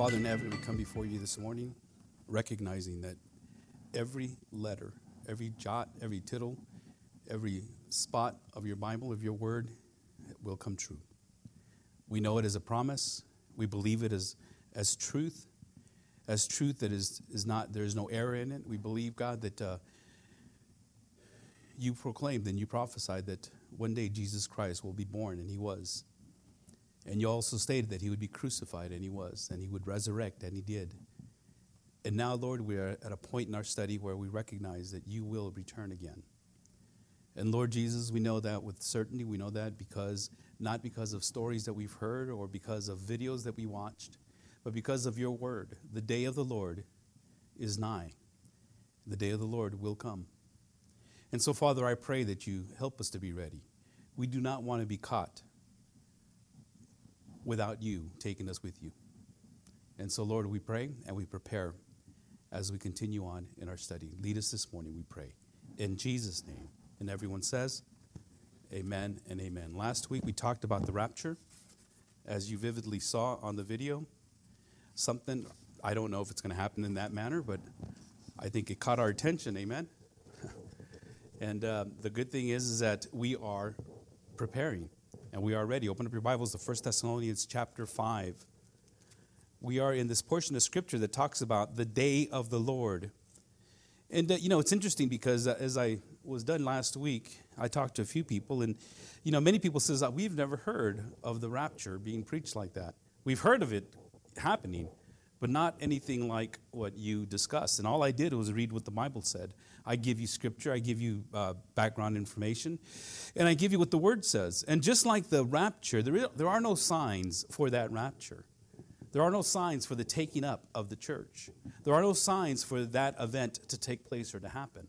Father in heaven, we come before you this morning recognizing that every letter, every jot, every tittle, every spot of your Bible, of your word, will come true. We know it as a promise. We believe it as, as truth, as truth that is, is not, there is no error in it. We believe, God, that uh, you proclaimed and you prophesied that one day Jesus Christ will be born, and he was. And you also stated that he would be crucified, and he was, and he would resurrect, and he did. And now, Lord, we are at a point in our study where we recognize that you will return again. And Lord Jesus, we know that with certainty. We know that because, not because of stories that we've heard or because of videos that we watched, but because of your word. The day of the Lord is nigh. The day of the Lord will come. And so, Father, I pray that you help us to be ready. We do not want to be caught without you taking us with you. And so, Lord, we pray and we prepare as we continue on in our study. Lead us this morning, we pray. In Jesus' name. And everyone says, Amen and amen. Last week we talked about the rapture. As you vividly saw on the video, something, I don't know if it's going to happen in that manner, but I think it caught our attention. Amen. and uh, the good thing is, is that we are preparing and we are ready. Open up your Bibles to 1 Thessalonians chapter 5. We are in this portion of scripture that talks about the day of the Lord. And uh, you know, it's interesting because uh, as I was done last week, I talked to a few people, and you know, many people says that we've never heard of the rapture being preached like that. We've heard of it happening, but not anything like what you discussed. And all I did was read what the Bible said. I give you scripture, I give you uh, background information, and I give you what the Word says. And just like the rapture, there, there are no signs for that rapture. There are no signs for the taking up of the church. There are no signs for that event to take place or to happen.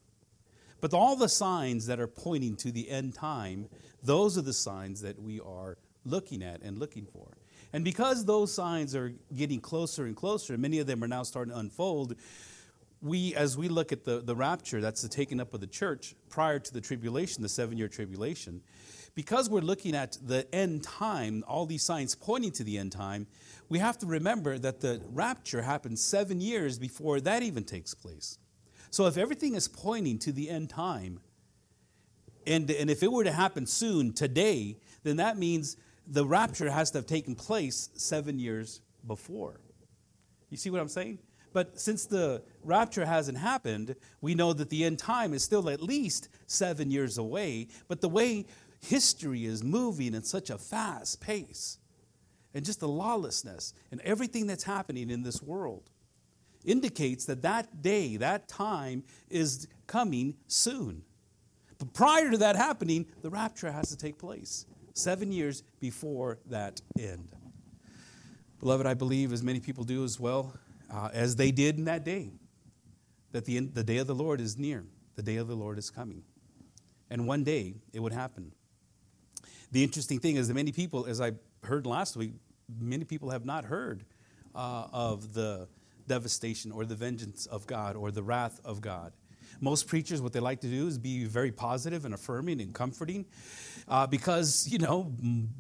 But all the signs that are pointing to the end time, those are the signs that we are looking at and looking for. And because those signs are getting closer and closer, many of them are now starting to unfold, we, as we look at the, the rapture, that's the taking up of the church prior to the tribulation, the seven year tribulation, because we're looking at the end time, all these signs pointing to the end time, we have to remember that the rapture happens seven years before that even takes place. So if everything is pointing to the end time, and, and if it were to happen soon, today, then that means the rapture has to have taken place seven years before. You see what I'm saying? But since the rapture hasn't happened, we know that the end time is still at least seven years away. But the way history is moving at such a fast pace, and just the lawlessness and everything that's happening in this world, indicates that that day, that time is coming soon. But prior to that happening, the rapture has to take place seven years before that end. Beloved, I believe, as many people do as well, uh, as they did in that day, that the, the day of the Lord is near. The day of the Lord is coming. And one day it would happen. The interesting thing is that many people, as I heard last week, many people have not heard uh, of the devastation or the vengeance of God or the wrath of God. Most preachers, what they like to do is be very positive and affirming and comforting uh, because, you know,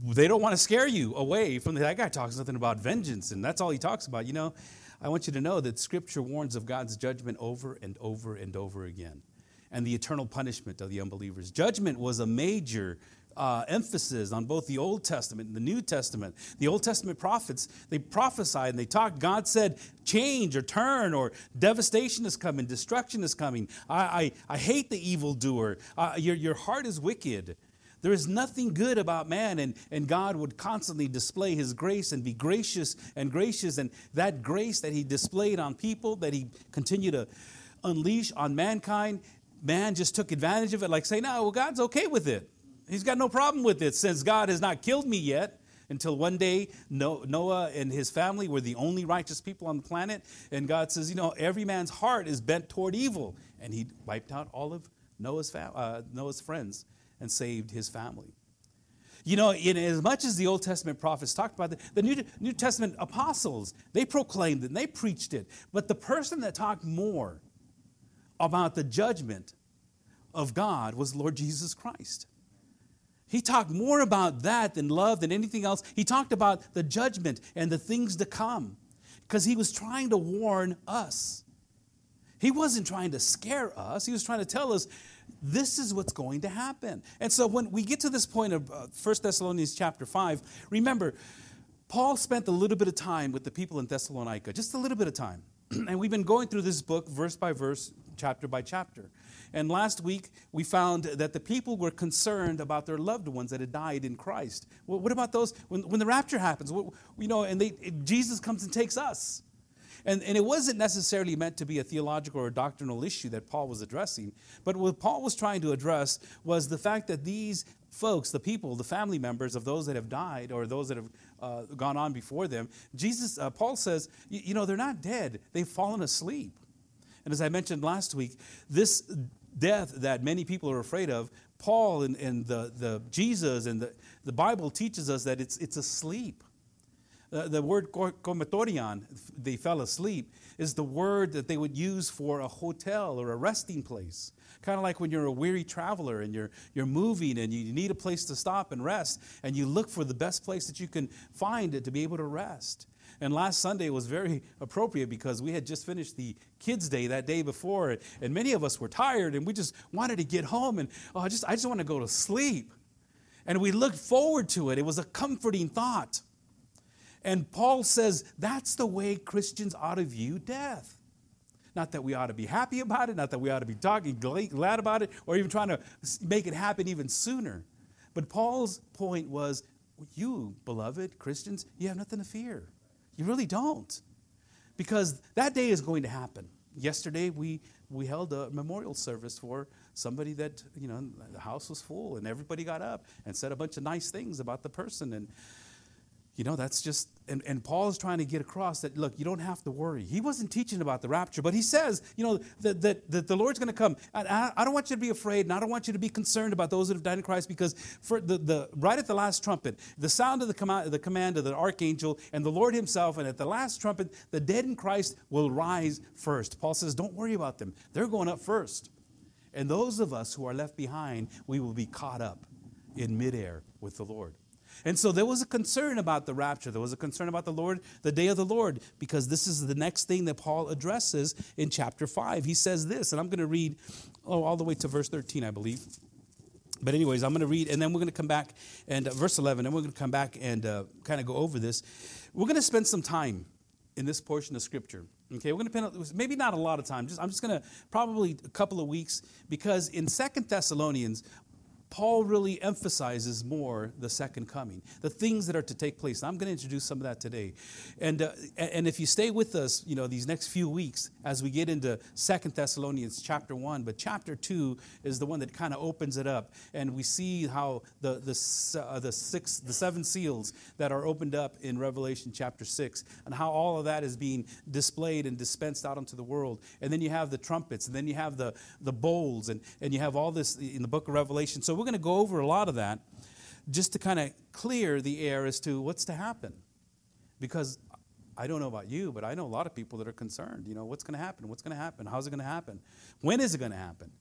they don't want to scare you away from the, that guy talks nothing about vengeance and that's all he talks about. You know, I want you to know that Scripture warns of God's judgment over and over and over again and the eternal punishment of the unbelievers. Judgment was a major uh, emphasis on both the Old Testament and the New Testament. The Old Testament prophets, they prophesied and they talked. God said, change or turn or devastation is coming, destruction is coming. I, I, I hate the evildoer. Uh, your, your heart is wicked. There is nothing good about man, and, and God would constantly display his grace and be gracious and gracious. And that grace that he displayed on people, that he continued to unleash on mankind, man just took advantage of it, like saying, No, well, God's okay with it. He's got no problem with it since God has not killed me yet. Until one day, Noah and his family were the only righteous people on the planet. And God says, You know, every man's heart is bent toward evil. And he wiped out all of Noah's, uh, Noah's friends and saved his family. You know, in as much as the Old Testament prophets talked about it, the New, New Testament apostles, they proclaimed it and they preached it. But the person that talked more about the judgment of God was Lord Jesus Christ. He talked more about that than love than anything else. He talked about the judgment and the things to come. because he was trying to warn us. He wasn't trying to scare us, he was trying to tell us this is what's going to happen. And so when we get to this point of uh, 1 Thessalonians chapter 5, remember, Paul spent a little bit of time with the people in Thessalonica, just a little bit of time. and we've been going through this book verse by verse, chapter by chapter. And last week, we found that the people were concerned about their loved ones that had died in Christ. Well, what about those when, when the rapture happens? What, you know, and they, Jesus comes and takes us. And, and it wasn't necessarily meant to be a theological or doctrinal issue that Paul was addressing. But what Paul was trying to address was the fact that these folks, the people, the family members of those that have died or those that have uh, gone on before them, Jesus, uh, Paul says, you, you know, they're not dead, they've fallen asleep. And as I mentioned last week, this death that many people are afraid of, Paul and, and the, the Jesus and the, the Bible teaches us that it's, it's asleep. Uh, the word komatorian, they fell asleep, is the word that they would use for a hotel or a resting place. Kind of like when you're a weary traveler and you're, you're moving and you need a place to stop and rest, and you look for the best place that you can find it to be able to rest. And last Sunday was very appropriate because we had just finished the kids' day that day before, and many of us were tired and we just wanted to get home and oh, I just I just want to go to sleep. And we looked forward to it. It was a comforting thought. And Paul says that's the way Christians ought to view death. Not that we ought to be happy about it, not that we ought to be talking glad about it, or even trying to make it happen even sooner. But Paul's point was you, beloved Christians, you have nothing to fear. You really don't. Because that day is going to happen. Yesterday, we, we held a memorial service for somebody that, you know, the house was full and everybody got up and said a bunch of nice things about the person. And you know, that's just, and, and Paul is trying to get across that, look, you don't have to worry. He wasn't teaching about the rapture, but he says, you know, that, that, that the Lord's going to come. I, I, don't want you to be afraid, and I don't want you to be concerned about those that have died in Christ, because for the, the right at the last trumpet, the sound of the, command, the command of the archangel and the Lord himself, and at the last trumpet, the dead in Christ will rise first. Paul says, don't worry about them. They're going up first. And those of us who are left behind, we will be caught up in midair with the Lord. And so there was a concern about the rapture. There was a concern about the Lord, the day of the Lord, because this is the next thing that Paul addresses in chapter 5. He says this, and I'm going to read oh, all the way to verse 13, I believe. But, anyways, I'm going to read, and then we're going to come back and uh, verse 11, and we're going to come back and uh, kind of go over this. We're going to spend some time in this portion of Scripture. Okay, we're going to spend maybe not a lot of time. Just I'm just going to probably a couple of weeks because in Second Thessalonians, Paul really emphasizes more the second coming, the things that are to take place. I'm going to introduce some of that today. And, uh, and if you stay with us, you know, these next few weeks as we get into Second Thessalonians chapter 1, but chapter 2 is the one that kind of opens it up. And we see how the, the, uh, the, six, the seven seals that are opened up in Revelation chapter 6 and how all of that is being displayed and dispensed out into the world. And then you have the trumpets, and then you have the, the bowls, and, and you have all this in the book of Revelation. So we're going to go over a lot of that just to kind of clear the air as to what's to happen. Because I don't know about you, but I know a lot of people that are concerned. You know, what's going to happen? What's going to happen? How's it going to happen? When is it going to happen?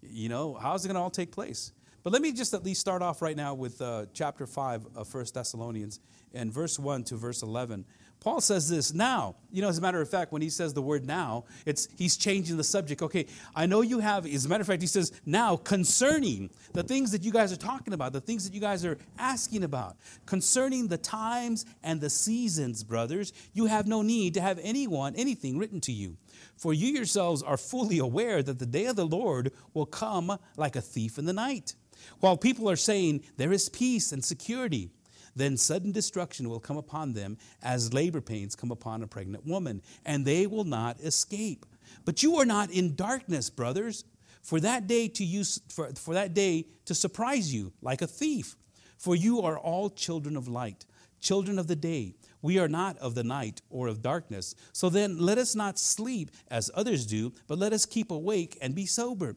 You know, how's it going to all take place? But let me just at least start off right now with uh, chapter 5 of 1 Thessalonians and verse 1 to verse 11. Paul says this now. You know, as a matter of fact, when he says the word now, it's he's changing the subject. Okay, I know you have, as a matter of fact, he says now concerning the things that you guys are talking about, the things that you guys are asking about, concerning the times and the seasons, brothers, you have no need to have anyone, anything written to you. For you yourselves are fully aware that the day of the Lord will come like a thief in the night. While people are saying there is peace and security, then sudden destruction will come upon them as labor pains come upon a pregnant woman, and they will not escape. But you are not in darkness, brothers, for that day to use for, for that day to surprise you like a thief. For you are all children of light, children of the day. We are not of the night or of darkness. So then let us not sleep as others do, but let us keep awake and be sober.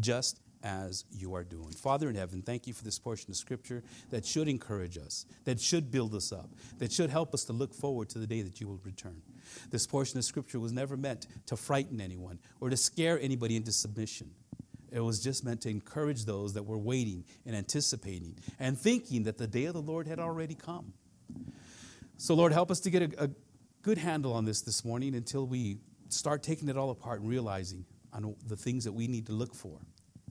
just as you are doing. Father in heaven, thank you for this portion of scripture that should encourage us, that should build us up, that should help us to look forward to the day that you will return. This portion of scripture was never meant to frighten anyone or to scare anybody into submission. It was just meant to encourage those that were waiting and anticipating and thinking that the day of the Lord had already come. So, Lord, help us to get a, a good handle on this this morning until we start taking it all apart and realizing on the things that we need to look for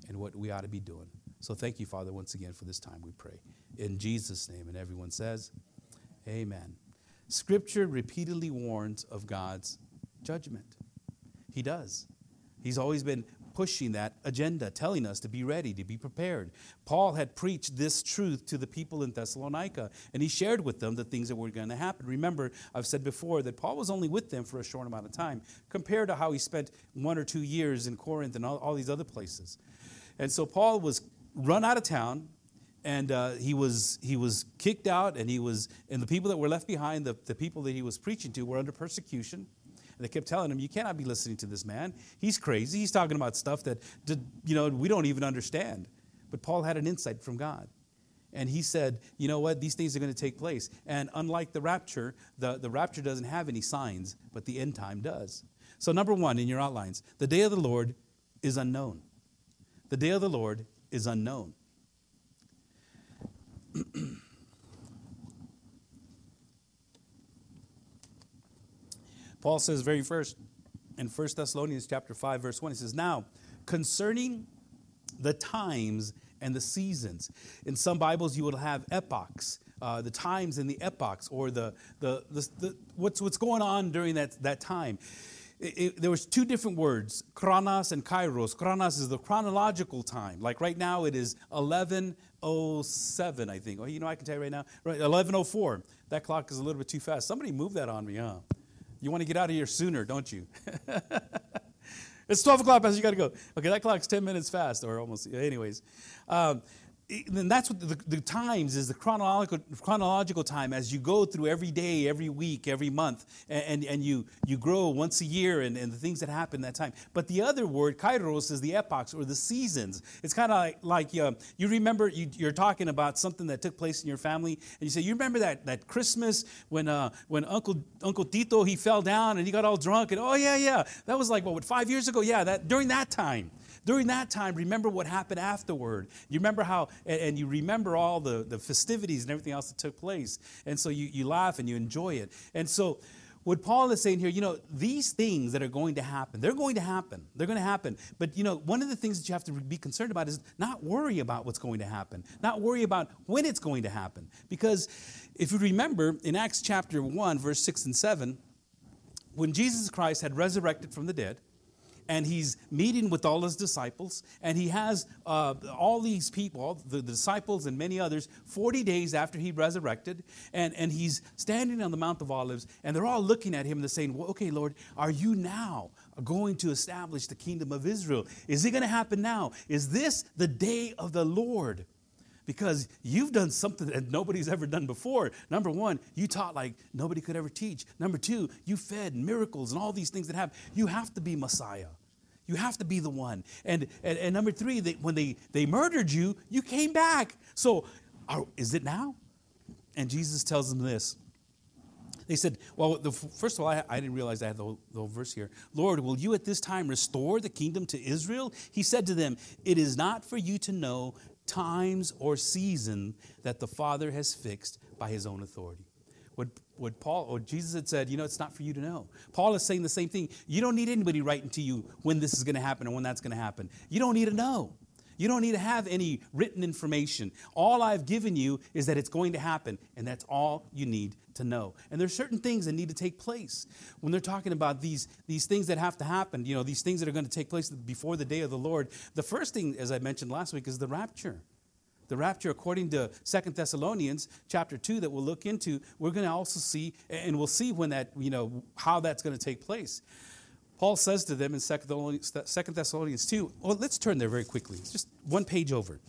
and what we ought to be doing. So, thank you, Father, once again for this time we pray. In Jesus' name. And everyone says, Amen. Scripture repeatedly warns of God's judgment. He does. He's always been pushing that agenda, telling us to be ready, to be prepared. Paul had preached this truth to the people in Thessalonica, and he shared with them the things that were going to happen. Remember, I've said before that Paul was only with them for a short amount of time compared to how he spent one or two years in Corinth and all, all these other places. And so Paul was run out of town. And uh, he was he was kicked out, and he was and the people that were left behind, the, the people that he was preaching to, were under persecution. They kept telling him, You cannot be listening to this man. He's crazy. He's talking about stuff that, you know, we don't even understand. But Paul had an insight from God. And he said, You know what? These things are going to take place. And unlike the rapture, the, the rapture doesn't have any signs, but the end time does. So, number one in your outlines, the day of the Lord is unknown. The day of the Lord is unknown. Paul says very first in 1 Thessalonians chapter 5 verse 1 he says now concerning the times and the seasons. In some bibles you will have epochs uh, the times and the epochs or the, the, the, the, what's, what's going on during that, that time. It, it, there was two different words chronos and kairos. Chronos is the chronological time. Like right now it is 1107 i think. Oh you know i can tell you right now right 1104 that clock is a little bit too fast. Somebody move that on me huh you want to get out of here sooner, don't you? it's 12 o'clock, Pastor. You got to go. Okay, that clock's 10 minutes fast, or almost. Anyways. Um, then that's what the, the, times is the chronological, chronological time as you go through every day, every week, every month, and, and, and you, you grow once a year and, and the things that happen that time. But the other word, kairos, is the epochs or the seasons. It's kind of like, like uh, you remember, you, are talking about something that took place in your family, and you say, You remember that, that Christmas when, uh, when Uncle, Uncle Tito, he fell down and he got all drunk, and oh, yeah, yeah, that was like, what, five years ago? Yeah, that during that time. During that time, remember what happened afterward. You remember how, and, you remember all the, the festivities and everything else that took place. And so you, you laugh and you enjoy it. And so, what Paul is saying here, you know, these things that are going to happen, they're going to happen. They're going to happen. But, you know, one of the things that you have to be concerned about is not worry about what's going to happen, not worry about when it's going to happen. Because if you remember in Acts chapter 1, verse 6 and 7, when Jesus Christ had resurrected from the dead, and he's meeting with all his disciples, and he has uh, all these people, the, disciples and many others, 40 days after he resurrected, and, and he's standing on the Mount of Olives, and they're all looking at him and they're saying, well, Okay, Lord, are you now going to establish the kingdom of Israel? Is it going to happen now? Is this the day of the Lord? because you've done something that nobody's ever done before. Number one, you taught like nobody could ever teach. Number two, you fed miracles and all these things that have. You have to be Messiah. You have to be the one. And, and, and number three, they, when they, they murdered you, you came back. So are, is it now? And Jesus tells them this. They said, Well, the, first of all, I, I, didn't realize I had the whole, the whole verse here. Lord, will you at this time restore the kingdom to Israel? He said to them, It is not for you to know times or season that the Father has fixed by his own authority. What, what Paul or Jesus had said, you know, it's not for you to know. Paul is saying the same thing. You don't need anybody writing to you when this is going to happen and when that's going to happen. You don't need to know. You don't need to have any written information. All I've given you is that it's going to happen, and that's all you need to know. And there's certain things that need to take place. When they're talking about these, these things that have to happen, you know, these things that are going to take place before the day of the Lord, the first thing, as I mentioned last week, is the rapture the rapture according to Second thessalonians chapter 2 that we'll look into we're going to also see and we'll see when that you know how that's going to take place. Paul says to them in Second thessalonians 2 well let's turn there very quickly. It's just one page over.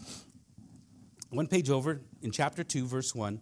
One page over in chapter 2 verse 1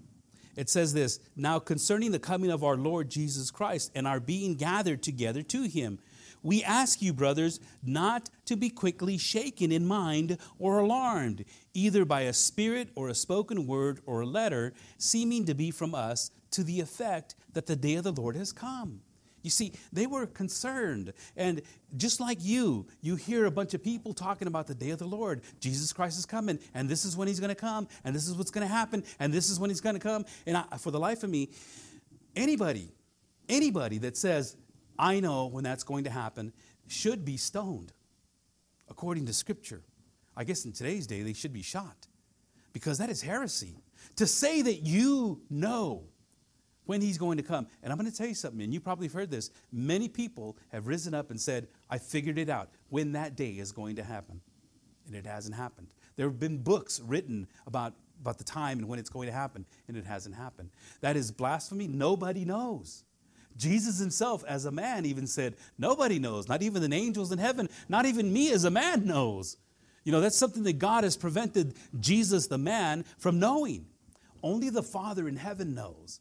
it says this Now concerning the coming of our Lord Jesus Christ and our being gathered together to him, we ask you, brothers, not to be quickly shaken in mind or alarmed, either by a spirit or a spoken word or a letter, seeming to be from us, to the effect that the day of the Lord has come. You see, they were concerned. And just like you, you hear a bunch of people talking about the day of the Lord. Jesus Christ is coming, and this is when he's going to come, and this is what's going to happen, and this is when he's going to come. And I, for the life of me, anybody, anybody that says, I know when that's going to happen, should be stoned according to Scripture. I guess in today's day, they should be shot because that is heresy. To say that you know when he's going to come. And I'm going to tell you something, and you probably have heard this. Many people have risen up and said, I figured it out when that day is going to happen. And it hasn't happened. There have been books written about, about the time and when it's going to happen, and it hasn't happened. That is blasphemy. Nobody knows. Jesus himself, as a man, even said, Nobody knows, not even the angels in heaven, not even me as a man knows. You know, that's something that God has prevented Jesus, the man, from knowing. Only the Father in heaven knows.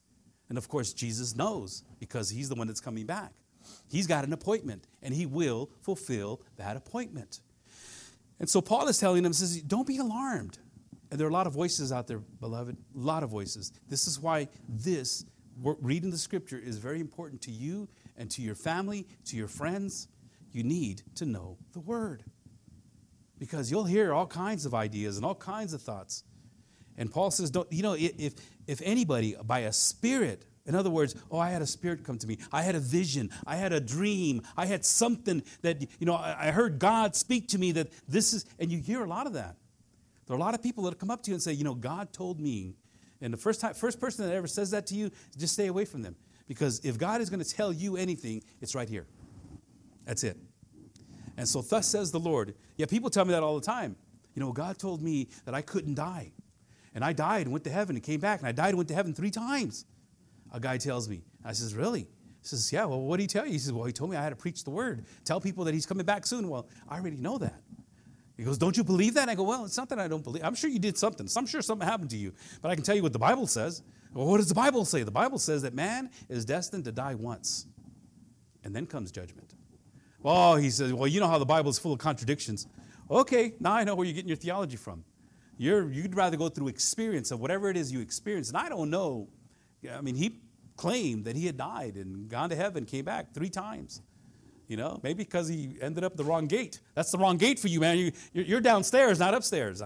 And of course, Jesus knows because he's the one that's coming back. He's got an appointment and he will fulfill that appointment. And so Paul is telling them, says, don't be alarmed. And there are a lot of voices out there, beloved, a lot of voices. This is why this, reading the scripture, is very important to you and to your family, to your friends. You need to know the word because you'll hear all kinds of ideas and all kinds of thoughts. And Paul says, don't, you know, if, if anybody by a spirit, in other words, oh, I had a spirit come to me. I had a vision. I had a dream. I had something that, you know, I heard God speak to me that this is, and you hear a lot of that. There are a lot of people that come up to you and say, you know, God told me. And the first time, first person that ever says that to you, just stay away from them. Because if God is going to tell you anything, it's right here. That's it. And so, thus says the Lord. Yeah, people tell me that all the time. You know, God told me that I couldn't die. And I died and went to heaven and came back, and I died and went to heaven three times. A guy tells me. I says, Really? He says, Yeah, well, what did he tell you? He says, Well, he told me I had to preach the word, tell people that he's coming back soon. Well, I already know that. He goes, Don't you believe that? I go, Well, it's not that I don't believe. I'm sure you did something. I'm sure something happened to you. But I can tell you what the Bible says. Well, what does the Bible say? The Bible says that man is destined to die once, and then comes judgment. Well, he says, Well, you know how the Bible is full of contradictions. Okay, now I know where you're getting your theology from. You're, you'd rather go through experience of whatever it is you experience. And I don't know. I mean, he claimed that he had died and gone to heaven, came back three times. You know, maybe because he ended up the wrong gate. That's the wrong gate for you, man. You, you're downstairs, not upstairs.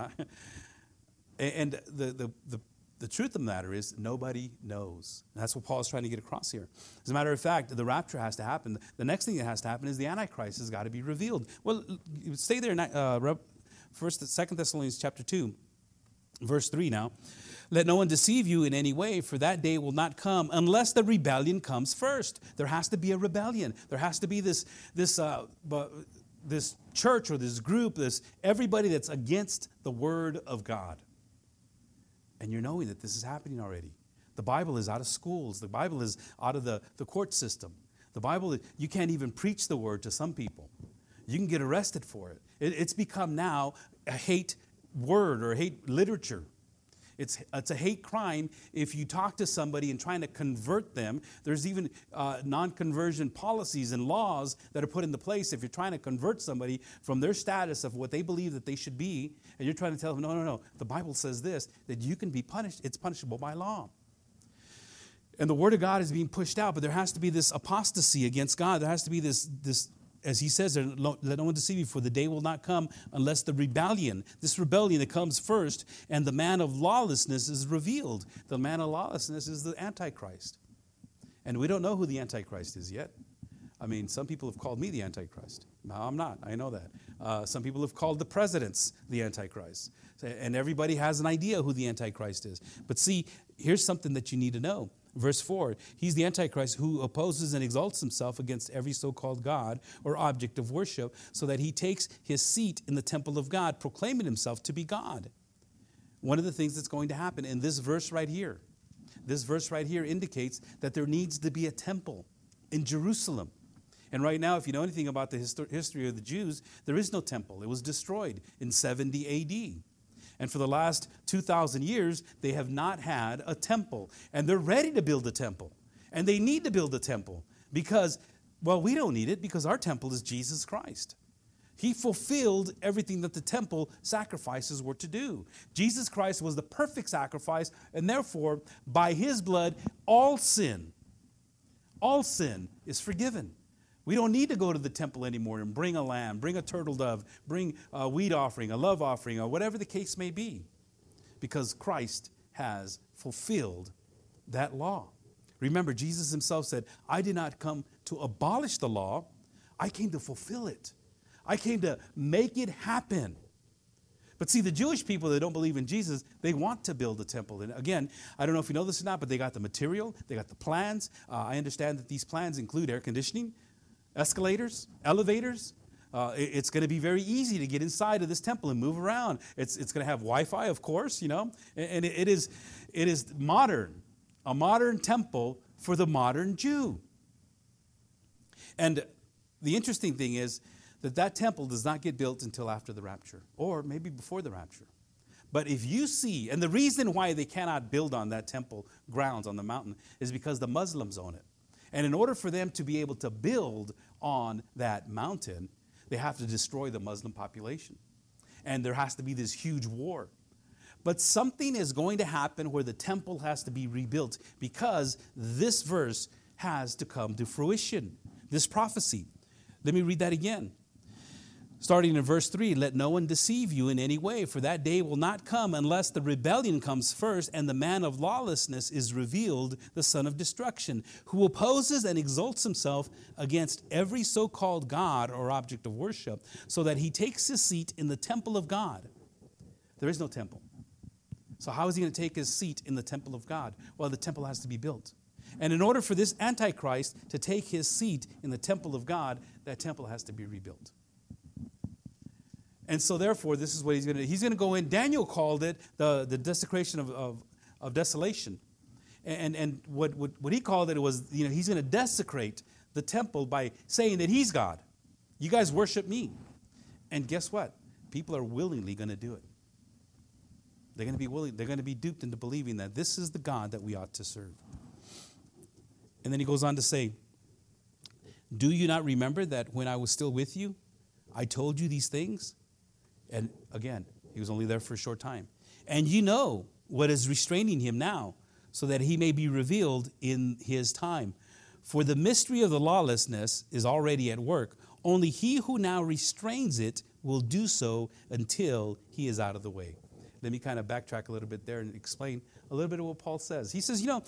and the, the, the, the truth of the matter is, nobody knows. that's what Paul is trying to get across here. As a matter of fact, the rapture has to happen. The next thing that has to happen is the Antichrist has got to be revealed. Well, stay there, uh, First, Second Thessalonians chapter two, verse three. Now, let no one deceive you in any way, for that day will not come unless the rebellion comes first. There has to be a rebellion. There has to be this this uh, this church or this group, this everybody that's against the word of God. And you're knowing that this is happening already. The Bible is out of schools. The Bible is out of the, the court system. The Bible, you can't even preach the word to some people. You can get arrested for it. it it's become now a hate word or hate literature. It's, it's a hate crime if you talk to somebody and trying to convert them. There's even uh, non conversion policies and laws that are put into place if you're trying to convert somebody from their status of what they believe that they should be, and you're trying to tell them, no, no, no, the Bible says this, that you can be punished. It's punishable by law. And the Word of God is being pushed out, but there has to be this apostasy against God. There has to be this, this as he says, let no one deceive you, for the day will not come unless the rebellion, this rebellion that comes first, and the man of lawlessness is revealed. The man of lawlessness is the Antichrist. And we don't know who the Antichrist is yet. I mean, some people have called me the Antichrist. No, I'm not. I know that. Uh, some people have called the presidents the Antichrist. And everybody has an idea who the Antichrist is. But see, here's something that you need to know Verse 4 He's the Antichrist who opposes and exalts himself against every so called God or object of worship, so that he takes his seat in the temple of God, proclaiming himself to be God. One of the things that's going to happen in this verse right here, this verse right here indicates that there needs to be a temple in Jerusalem. And right now, if you know anything about the history of the Jews, there is no temple. It was destroyed in 70 AD. And for the last 2,000 years, they have not had a temple. And they're ready to build a temple. And they need to build a temple because, well, we don't need it because our temple is Jesus Christ. He fulfilled everything that the temple sacrifices were to do. Jesus Christ was the perfect sacrifice, and therefore, by his blood, all sin, all sin is forgiven. We don't need to go to the temple anymore and bring a lamb, bring a turtle dove, bring a wheat offering, a love offering, or whatever the case may be, because Christ has fulfilled that law. Remember, Jesus himself said, I did not come to abolish the law, I came to fulfill it. I came to make it happen. But see, the Jewish people that don't believe in Jesus, they want to build a temple. And again, I don't know if you know this or not, but they got the material, they got the plans. Uh, I understand that these plans include air conditioning, escalators, elevators. Uh, it's going to be very easy to get inside of this temple and move around. It's, it's going to have Wi Fi, of course, you know, and, it, is, it is modern, a modern temple for the modern Jew. And the interesting thing is that that temple does not get built until after the rapture, or maybe before the rapture. But if you see, and the reason why they cannot build on that temple grounds on the mountain is because the Muslims own it. And in order for them to be able to build on that mountain, they have to destroy the Muslim population. And there has to be this huge war. But something is going to happen where the temple has to be rebuilt because this verse has to come to fruition, this prophecy. Let me read that again. Starting in verse 3 Let no one deceive you in any way, for that day will not come unless the rebellion comes first and the man of lawlessness is revealed, the son of destruction, who opposes and exalts himself against every so called God or object of worship, so that he takes his seat in the temple of God. There is no temple. So, how is he going to take his seat in the temple of God? Well, the temple has to be built. And in order for this Antichrist to take his seat in the temple of God, that temple has to be rebuilt. And so, therefore, this is what he's going to do. He's going to go in. Daniel called it the, the desecration of, of, of desolation. And, and what, what, what he called it was, you know, he's going to desecrate the temple by saying that he's God. You guys worship me. And guess what? People are willingly going to do it. They're going to be willing, they're going to be duped into believing that this is the God that we ought to serve. And then he goes on to say, Do you not remember that when I was still with you, I told you these things? And again, he was only there for a short time. And you know what is restraining him now, so that he may be revealed in his time. For the mystery of the lawlessness is already at work. Only he who now restrains it will do so until he is out of the way. Let me kind of backtrack a little bit there and explain a little bit of what Paul says. He says, You know,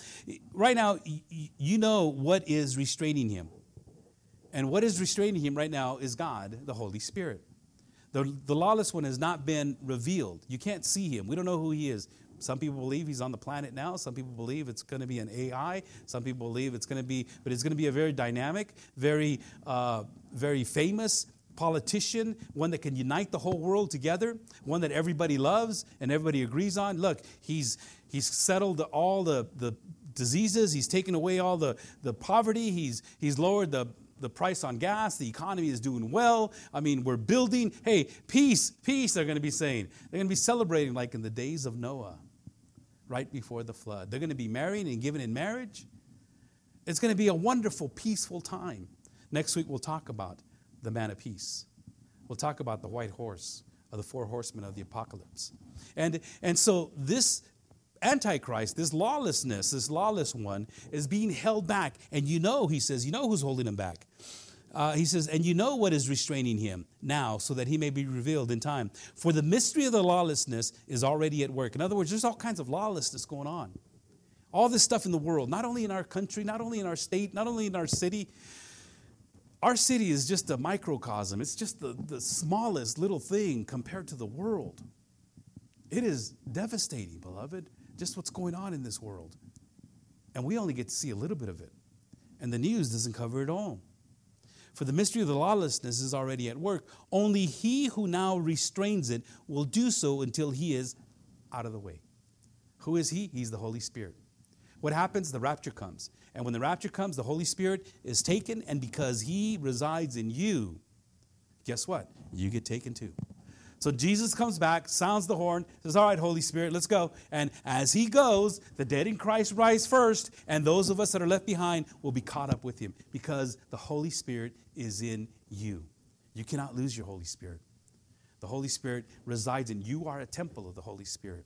right now, you know what is restraining him. And what is restraining him right now is God, the Holy Spirit. The, the lawless one has not been revealed. You can't see him. We don't know who he is. Some people believe he's on the planet now. Some people believe it's going to be an AI. Some people believe it's going to be, but it's going to be a very dynamic, very, uh, very famous politician, one that can unite the whole world together, one that everybody loves and everybody agrees on. Look, he's he's settled all the the diseases. He's taken away all the the poverty. He's he's lowered the the price on gas, the economy is doing well. I mean, we're building. Hey, peace, peace, they're going to be saying. They're going to be celebrating like in the days of Noah, right before the flood. They're going to be married and given in marriage. It's going to be a wonderful, peaceful time. Next week, we'll talk about the man of peace. We'll talk about the white horse of the four horsemen of the apocalypse. And, and so this Antichrist, this lawlessness, this lawless one, is being held back. And you know, he says, you know who's holding him back. Uh, he says, and you know what is restraining him now, so that he may be revealed in time. For the mystery of the lawlessness is already at work. In other words, there's all kinds of lawlessness going on. All this stuff in the world, not only in our country, not only in our state, not only in our city. Our city is just a microcosm, it's just the, the smallest little thing compared to the world. It is devastating, beloved just what's going on in this world. And we only get to see a little bit of it. And the news doesn't cover it all. For the mystery of the lawlessness is already at work. Only he who now restrains it will do so until he is out of the way. Who is he? He's the Holy Spirit. What happens? The rapture comes. And when the rapture comes, the Holy Spirit is taken, and because he resides in you, guess what? You get taken too. So Jesus comes back, sounds the horn, says, All right, Holy Spirit, let's go. And as he goes, the dead in Christ rise first, and those of us that are left behind will be caught up with him because the Holy Spirit is in you. You cannot lose your Holy Spirit. The Holy Spirit resides in you. You are a temple of the Holy Spirit.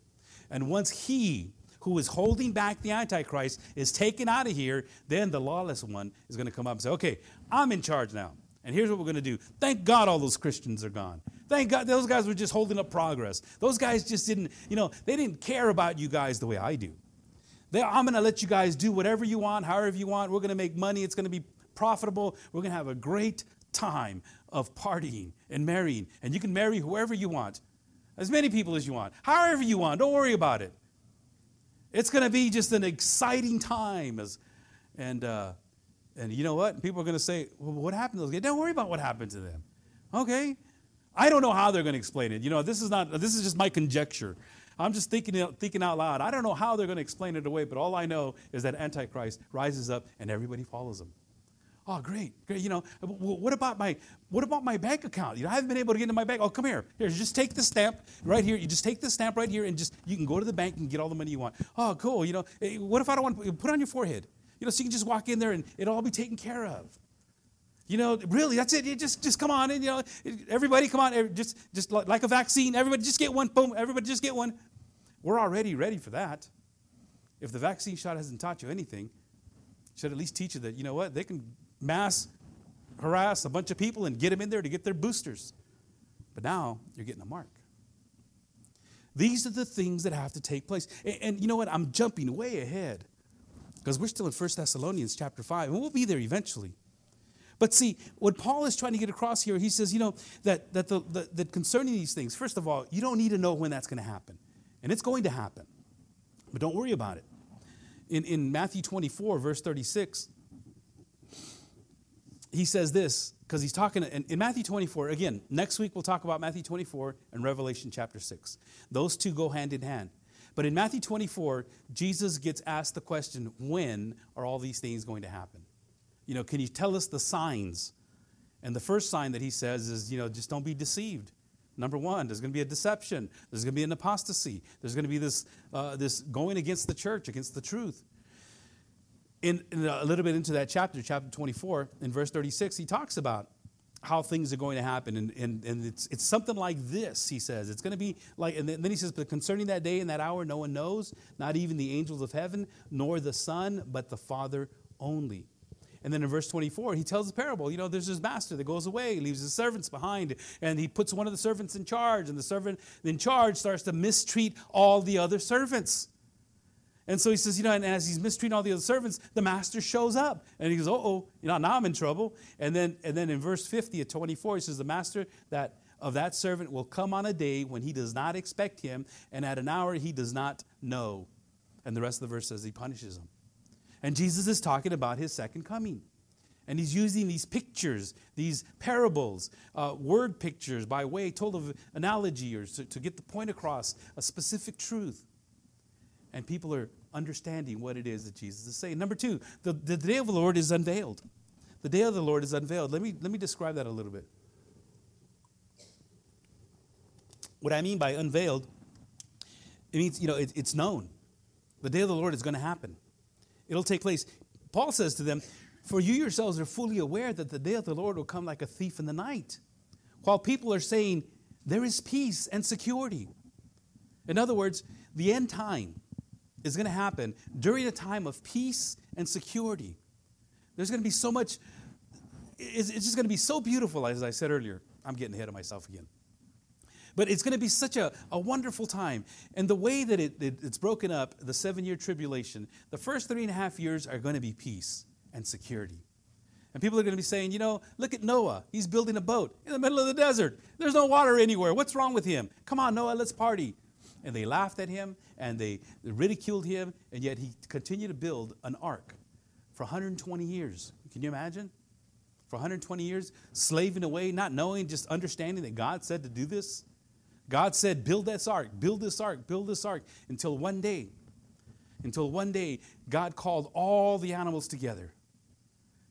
And once he who is holding back the Antichrist is taken out of here, then the lawless one is going to come up and say, Okay, I'm in charge now. And here's what we're going to do. Thank God all those Christians are gone. Thank God those guys were just holding up progress. Those guys just didn't, you know, they didn't care about you guys the way I do. They, I'm going to let you guys do whatever you want, however you want. We're going to make money. It's going to be profitable. We're going to have a great time of partying and marrying. And you can marry whoever you want, as many people as you want, however you want. Don't worry about it. It's going to be just an exciting time. As, and, uh, and you know what? People are going to say, well, what happened to those guys? Don't worry about what happened to them. Okay. I don't know how they're going to explain it. You know, this is not, this is just my conjecture. I'm just thinking, thinking out loud. I don't know how they're going to explain it away, but all I know is that Antichrist rises up and everybody follows him. Oh, great, great. You know, what about my what about my bank account? You know, I haven't been able to get into my bank. Oh, come here. Here, just take the stamp right here. You just take the stamp right here, and just you can go to the bank and get all the money you want. Oh, cool. You know, eh, what if I don't want to put it on your forehead? You know, so you can just walk in there and it'll all be taken care of. You know, really, that's it. You just, just come on, and you know, everybody, come on, just, just like a vaccine. Everybody, just get one. Boom. Everybody, just get one. We're already ready for that. If the vaccine shot hasn't taught you anything, should at least teach you that you know what they can mass harass a bunch of people and get them in there to get their boosters. But now you're getting a mark. These are the things that have to take place. And, and you know what? I'm jumping way ahead because we're still in 1 Thessalonians chapter 5, and we'll be there eventually. But see, what Paul is trying to get across here, he says, you know, that, that, the, the, that concerning these things, first of all, you don't need to know when that's going to happen. And it's going to happen. But don't worry about it. In, in Matthew 24, verse 36, he says this because he's talking in, in, Matthew 24. Again, next week we'll talk about Matthew 24 and Revelation chapter 6. Those two go hand in hand. But in Matthew 24, Jesus gets asked the question, when are all these things going to happen? You know, can you tell us the signs? And the first sign that he says is, you know, just don't be deceived. Number one, there's going to be a deception. There's going to be an apostasy. There's going to be this, uh, this going against the church, against the truth in, in a little bit into that chapter, chapter 24, in verse 36, he talks about how things are going to happen. And, and, and it's, it's something like this, he says. It's going to be like, and then he says, But concerning that day and that hour, no one knows, not even the angels of heaven, nor the Son, but the Father only. And then in verse 24, he tells a parable. You know, there's his master that goes away, leaves his servants behind, and he puts one of the servants in charge, and the servant in charge starts to mistreat all the other servants. And so he says, you know, and as he's mistreating all the other servants, the master shows up. And he goes, oh, you know, now I'm in trouble. And then, and then in verse 50 at 24, he says, the master that of that servant will come on a day when he does not expect him, and at an hour he does not know. And the rest of the verse says he punishes him. And Jesus is talking about his second coming. And he's using these pictures, these parables, uh, word pictures by way told of analogy or to, to get the point across, a specific truth. And people are understanding what it is that Jesus is saying. Number two, the, the day of the Lord is unveiled. The day of the Lord is unveiled. Let me, let me describe that a little bit. What I mean by unveiled, it means, you know, it, it's known. The day of the Lord is going to happen, it'll take place. Paul says to them, For you yourselves are fully aware that the day of the Lord will come like a thief in the night. While people are saying, There is peace and security. In other words, the end time is going to happen during a time of peace and security. There's going to be so much, it's, just going to be so beautiful, as I said earlier. I'm getting ahead of myself again. But it's going to be such a, a wonderful time. And the way that it, it, it's broken up, the seven year tribulation, the first three and a half years are going to be peace and security. And people are going to be saying, you know, look at Noah. He's building a boat in the middle of the desert. There's no water anywhere. What's wrong with him? Come on, Noah, let's party and they laughed at him and they ridiculed him, and yet he continued to build an ark for 120 years. Can you imagine? For 120 years, slaving away, not knowing, just understanding that God said to do this. God said, Build this ark, build this ark, build this ark, until one day, until one day, God called all the animals together.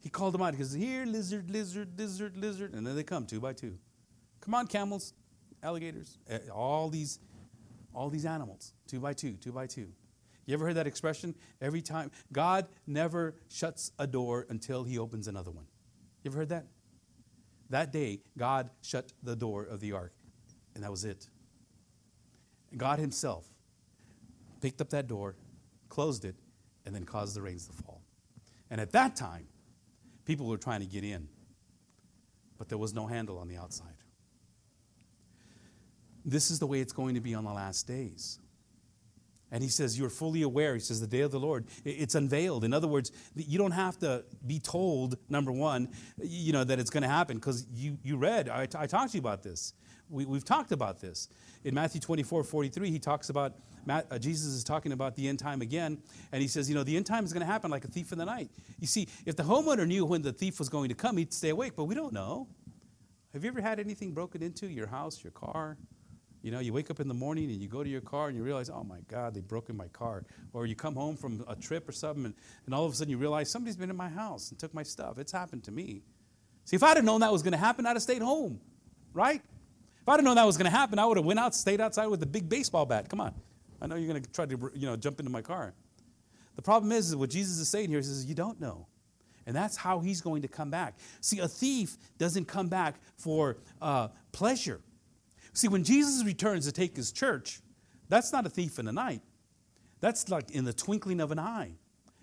He called them out He because here, lizard, lizard, lizard, lizard, and then they come two by two. Come on, camels, alligators, eh, all these, all these animals, two by two, two by two. You ever heard that expression? Every time, God never shuts a door until he opens another one. You ever heard that? That day, God shut the door of the ark, and that was it. God himself picked up that door, closed it, and then caused the rains to fall. And at that time, people were trying to get in, but there was no handle on the outside. This is the way it's going to be on the last days. And he says, You're fully aware. He says, The day of the Lord, it's unveiled. In other words, you don't have to be told, number one, you know, that it's going to happen because you, you read, I, I talked to you about this. We, we've talked about this. In Matthew 24 43, he talks about, uh, Jesus is talking about the end time again. And he says, You know, the end time is going to happen like a thief in the night. You see, if the homeowner knew when the thief was going to come, he'd stay awake, but we don't know. Have you ever had anything broken into your house, your car? You know, you wake up in the morning and you go to your car and you realize, oh my God, they broke in my car. Or you come home from a trip or something and, and all of a sudden you realize somebody's been in my house and took my stuff. It's happened to me. See, if I'd have known that was going to happen, I'd have stayed home, right? If I'd have known that was going to happen, I would have went out, stayed outside with a big baseball bat. Come on. I know you're going to try to, you know, jump into my car. The problem is, is what Jesus is saying here is you don't know. And that's how he's going to come back. See, a thief doesn't come back for uh, pleasure. See, when Jesus returns to take his church, that's not a thief in the night. That's like in the twinkling of an eye.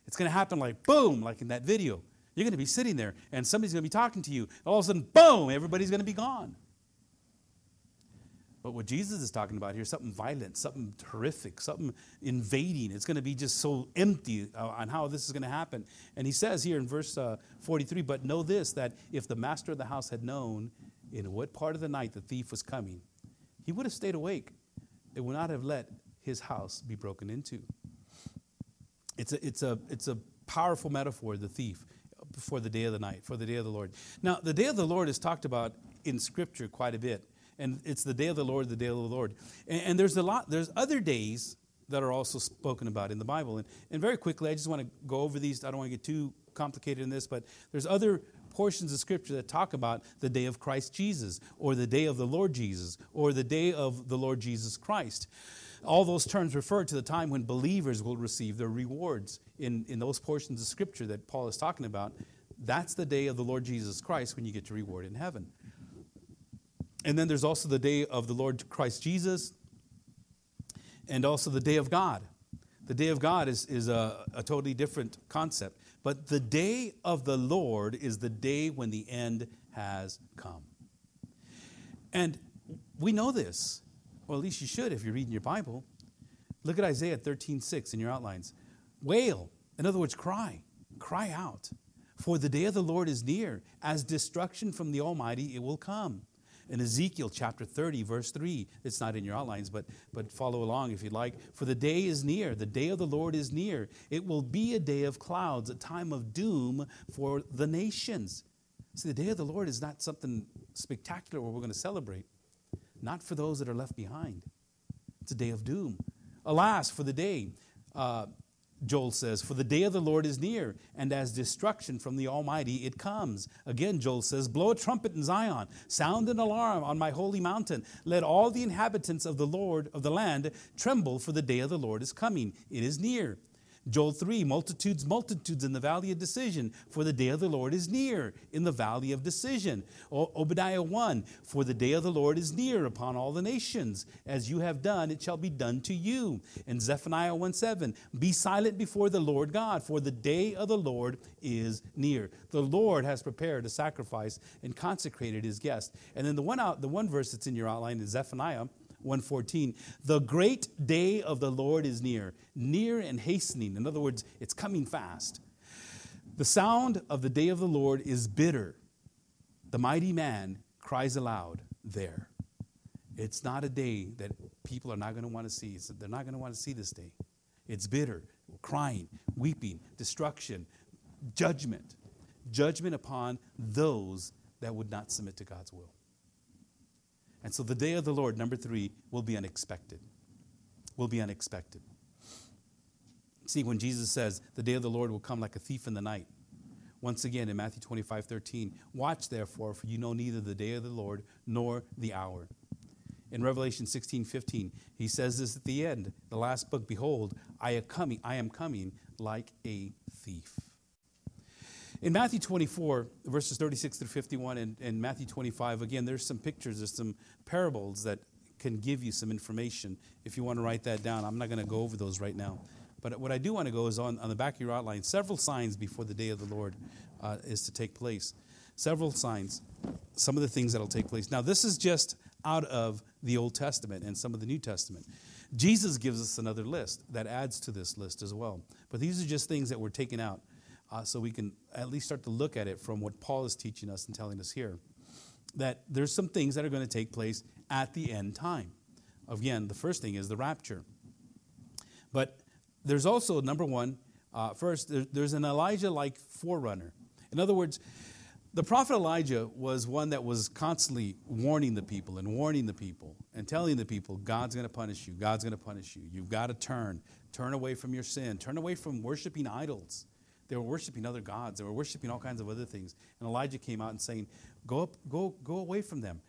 It's going to happen like boom, like in that video. You're going to be sitting there and somebody's going to be talking to you. All of a sudden, boom, everybody's going to be gone. But what Jesus is talking about here is something violent, something horrific, something invading. It's going to be just so empty uh, on how this is going to happen. And he says here in verse uh, 43 But know this, that if the master of the house had known in what part of the night the thief was coming, he would have stayed awake. It would not have let his house be broken into. It's a, it's a, it's a powerful metaphor, the thief, for the day of the night, for the day of the Lord. Now, the day of the Lord is talked about in Scripture quite a bit and it's the day of the Lord, the day of the Lord. And, and, there's a lot, there's other days that are also spoken about in the Bible. And, and very quickly, I just want to go over these. I don't want to get too complicated in this, but there's other portions of Scripture that talk about the day of Christ Jesus, or the day of the Lord Jesus, or the day of the Lord Jesus Christ. All those terms refer to the time when believers will receive their rewards in, in those portions of Scripture that Paul is talking about. That's the day of the Lord Jesus Christ when you get your reward in heaven. And then there's also the day of the Lord Christ Jesus and also the day of God. The day of God is, is a, a totally different concept. But the day of the Lord is the day when the end has come. And we know this, or at least you should if you're reading your Bible. Look at Isaiah 13 6 in your outlines. Wail, in other words, cry, cry out. For the day of the Lord is near. As destruction from the Almighty, it will come in Ezekiel chapter 30, verse 3. It's not in your outlines, but, but follow along if you'd like. For the day is near, the day of the Lord is near. It will be a day of clouds, a time of doom for the nations. See, the day of the Lord is not something spectacular where we're going to celebrate, not for those that are left behind. It's a day of doom. Alas, for the day. Uh, Joel says, For the day of the Lord is near, and as destruction from the Almighty it comes. Again, Joel says, Blow a trumpet in Zion, sound an alarm on my holy mountain. Let all the inhabitants of the Lord of the land tremble, for the day of the Lord is coming. It is near. Joel 3, multitudes, multitudes in the valley of decision, for the day of the Lord is near in the valley of decision. O- Obadiah 1, for the day of the Lord is near upon all the nations. As you have done, it shall be done to you. And Zephaniah 1 7, be silent before the Lord God, for the day of the Lord is near. The Lord has prepared a sacrifice and consecrated his guest. And then the one out, the one verse that's in your outline is Zephaniah 114 the great day of the lord is near near and hastening. In other words it's coming fast. The sound of the day of the lord is bitter. The mighty man cries aloud there. It's not a day that people are not going to want to see they're not going to want to see this day. It's bitter crying weeping destruction judgment. Judgment upon those that would not submit to god's will and so the day of the Lord, number three, will be unexpected. Will be unexpected. See, when Jesus says the day of the Lord will come like a thief in the night, once again in Matthew 25 13, watch therefore, for you know neither the day of the Lord nor the hour. In Revelation 16 15, he says this at the end, the last book Behold, I am coming, I am coming like a thief. In Matthew 24, verses 36 through 51, and, and Matthew 25, again, there's some pictures, there's some parables that can give you some information if you want to write that down. I'm not going to go over those right now. But what I do want to go is on, on the back of your outline, several signs before the day of the Lord uh, is to take place. Several signs, some of the things that will take place. Now, this is just out of the Old Testament and some of the New Testament. Jesus gives us another list that adds to this list as well. But these are just things that were taken out uh, so we can at least start to look at it from what Paul is teaching us and telling us here. That there's some things that are going to take place at the end time. Again, the first thing is the rapture. But there's also, number one, uh, first, there, there's an Elijah like forerunner. In other words, the prophet Elijah was one that was constantly warning the people and warning the people and telling the people, God's going to punish you. God's going to punish you. You've got to turn. Turn away from your sin. Turn away from worshiping idols. They were worshiping other gods. They were worshiping all kinds of other things. And Elijah came out and saying, Go up, go, go away from them.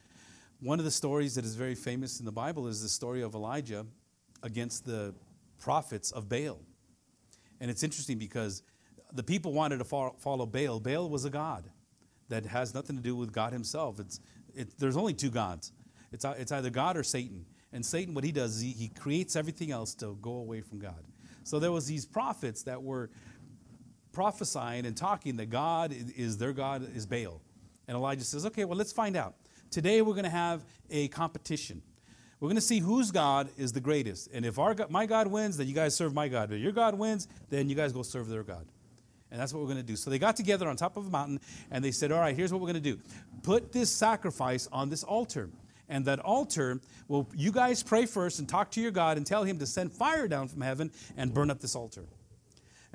One of the stories that is very famous in the Bible is the story of Elijah against the prophets of Baal. And it's interesting because the people wanted to follow Baal. Baal was a god that has nothing to do with God himself. It's, it, there's only two gods it's, it's either God or Satan. And Satan, what he does is he, he creates everything else to go away from God. So there was these prophets that were prophesying and talking that God is their God is Baal. And Elijah says, okay, well, let's find out. Today we're going to have a competition. We're going to see whose God is the greatest. And if our God, my God wins, then you guys serve my God. If your God wins, then you guys go serve their God. And that's what we're going to do. So they got together on top of a mountain and they said, All right, here's what we're going to do put this sacrifice on this altar. And that altar, well, you guys pray first and talk to your God and tell him to send fire down from heaven and burn up this altar.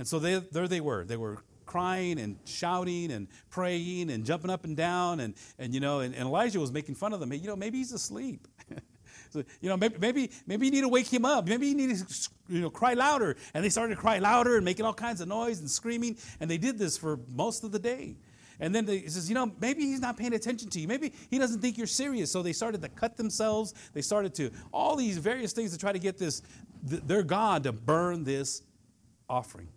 And so they, there they were. They were crying and shouting and praying and jumping up and down. And, and you know, and, and Elijah was making fun of them. You know, maybe he's asleep. so, you know, maybe, maybe, maybe you need to wake him up. Maybe you need to, you know, cry louder. And they started to cry louder and making all kinds of noise and screaming. And they did this for most of the day. And then he says, you know, maybe he's not paying attention to you. Maybe he doesn't think you're serious. So they started to cut themselves. They started to, all these various things to try to get this, th- their God to burn this offering.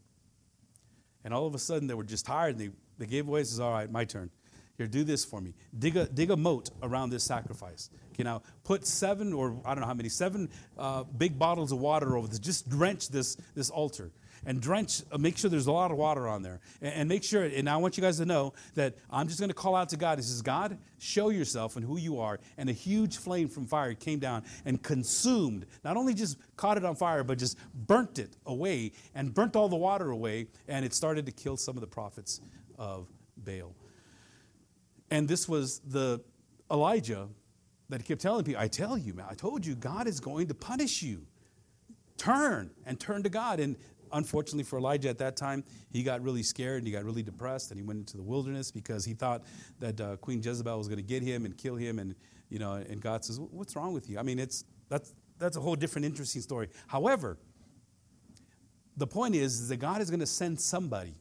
And all of a sudden, they were just tired. And they, they gave away. Says, "All right, my turn. Here, do this for me. Dig a dig a moat around this sacrifice. Okay, now put seven or I don't know how many seven uh, big bottles of water over this. Just drench this this altar and drench, uh, make sure there's a lot of water on there. And, and make sure, and I want you guys to know that I'm just going to call out to God. He says, God, show yourself and who you are. And a huge flame from fire came down and consumed, not only just caught it on fire, but just burnt it away and burnt all the water away. And it started to kill some of the prophets of Baal. And this was the Elijah that kept telling people, I tell you, man, I told you, God is going to punish you. Turn and turn to God. And unfortunately for Elijah at that time, he got really scared and he got really depressed and he went into the wilderness because he thought that uh, Queen Jezebel was going to get him and kill him. And, you know, and God says, What's wrong with you? I mean, it's, that's, that's a whole different interesting story. However, the point is, is that God is going to send somebody,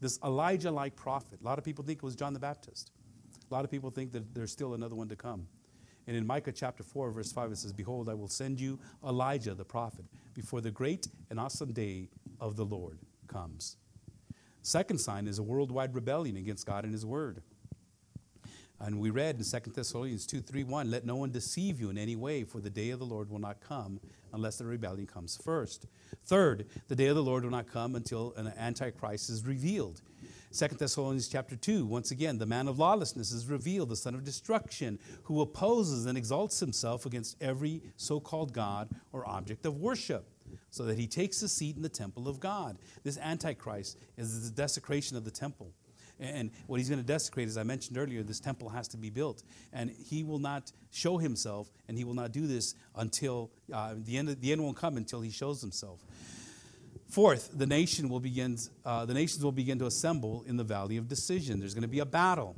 this Elijah like prophet. A lot of people think it was John the Baptist. A lot of people think that there's still another one to come. And in Micah chapter 4, verse 5, it says, Behold, I will send you Elijah the prophet before the great and awesome day of the Lord comes. Second sign is a worldwide rebellion against God and His Word. And we read in 2 Thessalonians 2 3 1, Let no one deceive you in any way, for the day of the Lord will not come unless the rebellion comes first. Third, the day of the Lord will not come until an antichrist is revealed. Second Thessalonians chapter 2, once again, the man of lawlessness is revealed, the son of destruction, who opposes and exalts himself against every so called God or object of worship, so that he takes a seat in the temple of God. This Antichrist is the desecration of the temple. And what he's going to desecrate, as I mentioned earlier, this temple has to be built. And he will not show himself, and he will not do this until uh, the, end, the end won't come until he shows himself. Fourth, the nation will begin, uh, the nations will begin to assemble in the valley of decision. There's going to be a battle.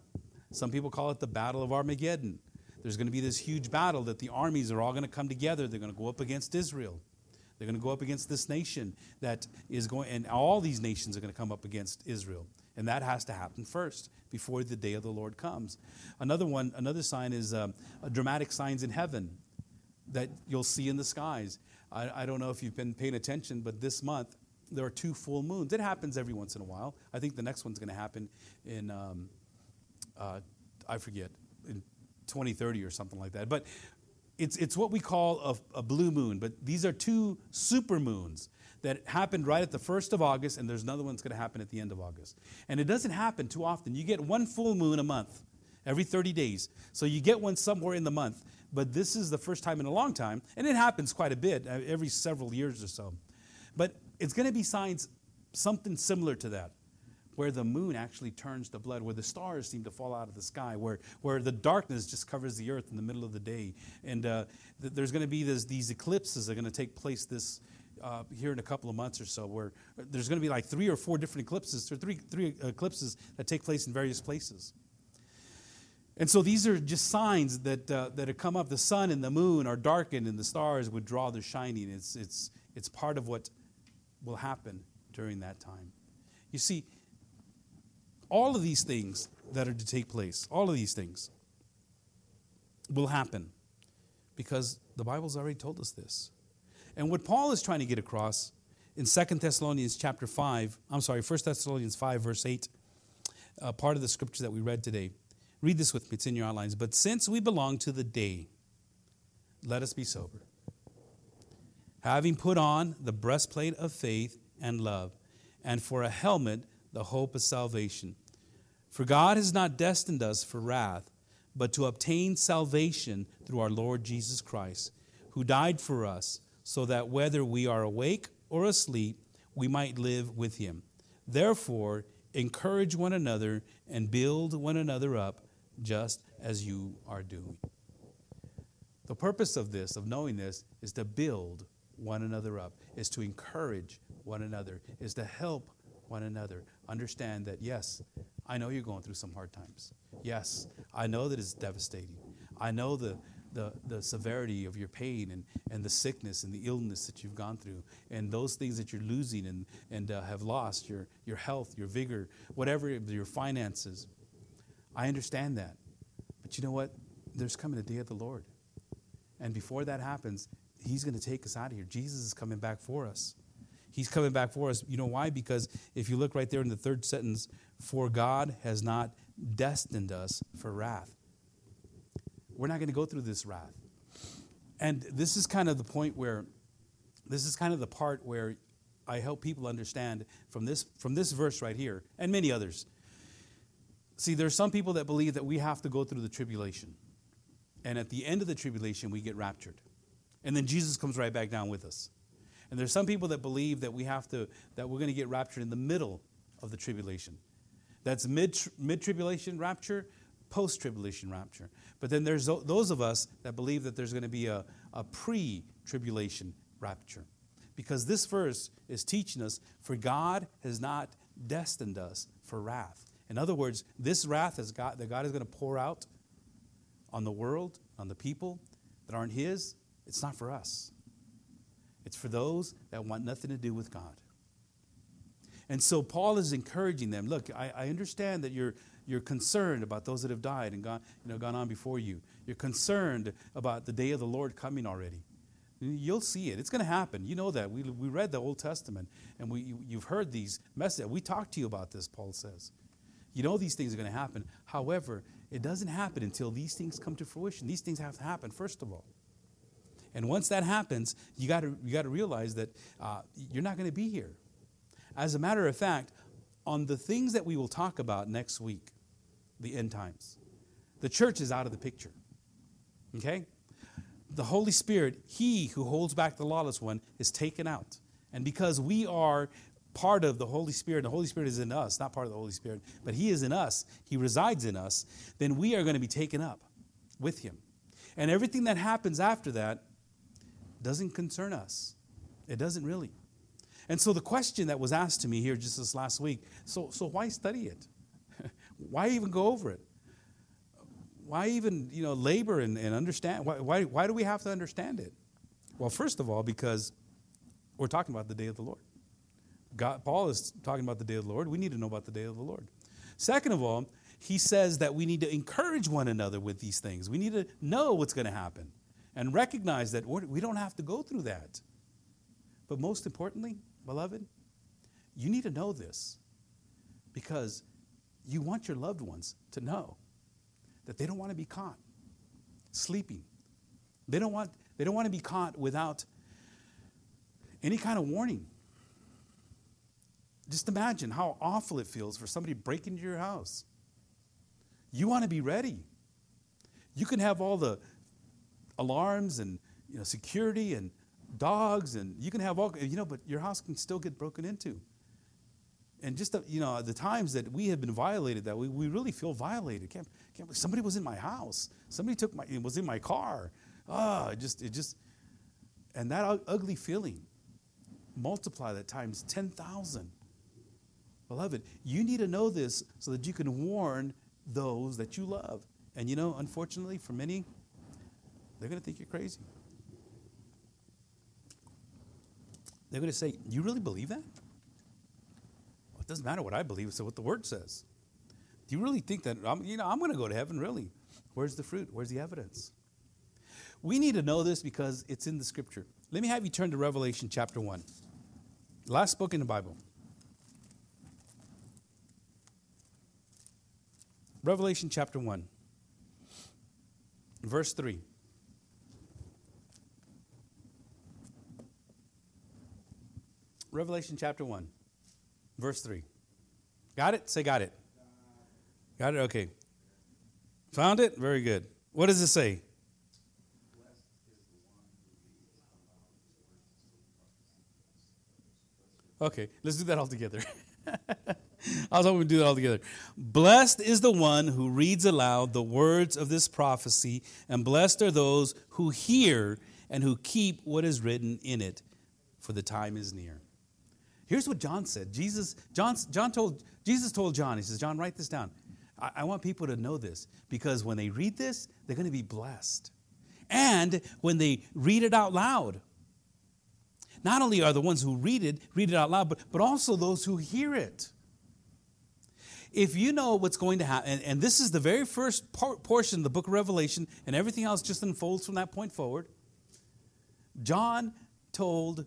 Some people call it the Battle of Armageddon. There's going to be this huge battle that the armies are all going to come together. They're going to go up against Israel. They're going to go up against this nation that is going, and all these nations are going to come up against Israel. And that has to happen first before the day of the Lord comes. Another one, another sign is um, dramatic signs in heaven. that you'll see in the skies. I, I don't know if you've been paying attention, but this month there are two full moons. It happens every once in a while. I think the next one's going to happen in, um, uh, I forget, in 2030 or something like that. But it's, it's what we call a, a blue moon. But these are two super moons that happened right at the 1st of August, and there's another one that's going to happen at the end of August. And it doesn't happen too often. You get one full moon a month, every 30 days. So you get one somewhere in the month. But this is the first time in a long time, and it happens quite a bit, uh, every several years or so. But it's going to be signs, something similar to that, where the moon actually turns to blood, where the stars seem to fall out of the sky, where, where the darkness just covers the earth in the middle of the day. And uh, th- there's going to be this, these eclipses that are going to take place this uh, here in a couple of months or so, where there's going to be like three or four different eclipses, or three, three eclipses that take place in various places. And so these are just signs that, uh, that have come up. The sun and the moon are darkened, and the stars would draw their shining. It's, it's, it's part of what will happen during that time. You see, all of these things that are to take place, all of these things will happen because the Bible's already told us this. And what Paul is trying to get across in 2 Thessalonians chapter 5, I'm sorry, 1 Thessalonians 5, verse 8, uh, part of the scripture that we read today. Read this with me, it's in your outlines. But since we belong to the day, let us be sober. Having put on the breastplate of faith and love, and for a helmet, the hope of salvation. For God has not destined us for wrath, but to obtain salvation through our Lord Jesus Christ, who died for us so that whether we are awake or asleep, we might live with him. Therefore, encourage one another and build one another up, just as you are doing. The purpose of this, of knowing this, is to build one another up, is to encourage one another, is to help one another understand that, yes, I know you're going through some hard times. Yes, I know that it's devastating. I know the, the, the severity of your pain and, and the sickness and the illness that you've gone through and those things that you're losing and, and uh, have lost your, your health, your vigor, whatever, your finances. I understand that. But you know what? There's coming a day of the Lord. And before that happens, He's going to take us out of here. Jesus is coming back for us. He's coming back for us. You know why? Because if you look right there in the third sentence, for God has not destined us for wrath. We're not going to go through this wrath. And this is kind of the point where, this is kind of the part where I help people understand from this, from this verse right here, and many others. See, there's some people that believe that we have to go through the tribulation. And at the end of the tribulation, we get raptured. And then Jesus comes right back down with us. And there's some people that believe that we have to, that we're going to get raptured in the middle of the tribulation. That's mid mid tribulation rapture, post tribulation rapture. But then there's those of us that believe that there's going to be a, a pre tribulation rapture. Because this verse is teaching us, for God has not destined us for wrath. In other words, this wrath has got, that God is going to pour out on the world, on the people that aren't His, it's not for us. It's for those that want nothing to do with God. And so Paul is encouraging them. Look, I, I, understand that you're, you're concerned about those that have died and gone, you know, gone on before you. You're concerned about the day of the Lord coming already. You'll see it. It's going to happen. You know that. We, we read the Old Testament and we, you, you've heard these messages. We talked to you about this, Paul says. You know these things are going to happen. However, it doesn't happen until these things come to fruition. These things have to happen, first of all. And once that happens, you got to you got to realize that uh, you're not going to be here. As a matter of fact, on the things that we will talk about next week, the end times, the church is out of the picture. Okay? The Holy Spirit, He who holds back the lawless one, is taken out. And because we are part of the Holy Spirit, the Holy Spirit is in us, not part of the Holy Spirit, but He is in us, He resides in us, then we are going to be taken up with Him. And everything that happens after that doesn't concern us. It doesn't really. And so the question that was asked to me here just this last week so, so why study it? why even go over it? Why even you know, labor and, and understand? Why, why, why do we have to understand it? Well, first of all, because we're talking about the day of the Lord. God, Paul is talking about the day of the Lord. We need to know about the day of the Lord. Second of all, he says that we need to encourage one another with these things. We need to know what's going to happen. And recognize that we're, do not have to go through that. But most importantly, beloved, you need to know this because you want your loved ones to know that they don't want to be caught sleeping. They don't want, they don't want to be caught without any kind of warning. Just imagine how awful it feels for somebody breaking into your house. You want to be ready. You can have all the alarms and you know, security and dogs, and you can have all, you know, but your house can still get broken into. And just, the, you know, the times that we have been violated, that we, we really feel violated. Can't, can't, somebody was in my house. Somebody took my, was in my car. Ah, oh, it just, it just, and that ugly feeling, multiply that times 10,000. Beloved, you need to know this so that you can warn those that you love. And you know, unfortunately, for many, they're going to think you're crazy. They're going to say, You really believe that? Well, it doesn't matter what I believe, it's what the word says. Do you really think that, I'm, you know, I'm going to go to heaven, really? Where's the fruit? Where's the evidence? We need to know this because it's in the scripture. Let me have you turn to Revelation chapter 1. Last book in the Bible. Revelation chapter 1, verse 3. Revelation chapter 1, verse 3. Got it? Say, got it. Got it? Okay. Found it? Very good. What does it say? Okay, let's do that all together. I was hoping to do that all together. Blessed is the one who reads aloud the words of this prophecy, and blessed are those who hear and who keep what is written in it, for the time is near. Here's what John said. Jesus, John, John told, Jesus told John, he says, John, write this down. I, I want people to know this because when they read this, they're going to be blessed. And when they read it out loud, not only are the ones who read it, read it out loud, but, but also those who hear it. If you know what's going to happen, and, and this is the very first part, portion of the book of Revelation, and everything else just unfolds from that point forward, John told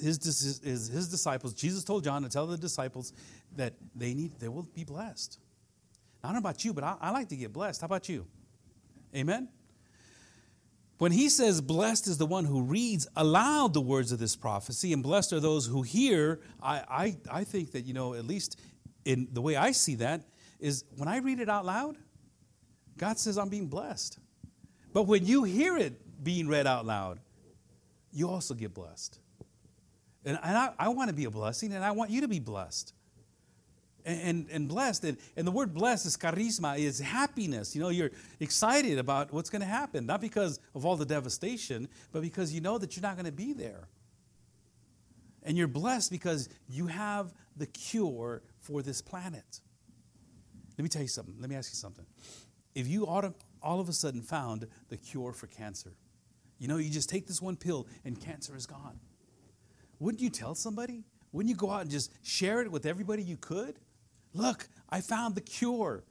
his, his, his disciples, Jesus told John to tell the disciples that they need, they will be blessed. I don't know about you, but I, I like to get blessed. How about you? Amen? When he says, Blessed is the one who reads aloud the words of this prophecy, and blessed are those who hear, I, I, I think that, you know, at least in the way I see that, is when I read it out loud, God says I'm being blessed. But when you hear it being read out loud, you also get blessed. And, and I, I want to be a blessing, and I want you to be blessed and, and blessed. And, and the word blessed is charisma, is happiness. You know, you're excited about what's going to happen, not because of all the devastation, but because you know that you're not going to be there. And you're blessed because you have the cure for this planet. Let me tell you something. Let me ask you something. If you all of a sudden found the cure for cancer, you know, you just take this one pill and cancer is gone. Wouldn't you tell somebody? Wouldn't you go out and just share it with everybody you could? Look, I found the cure.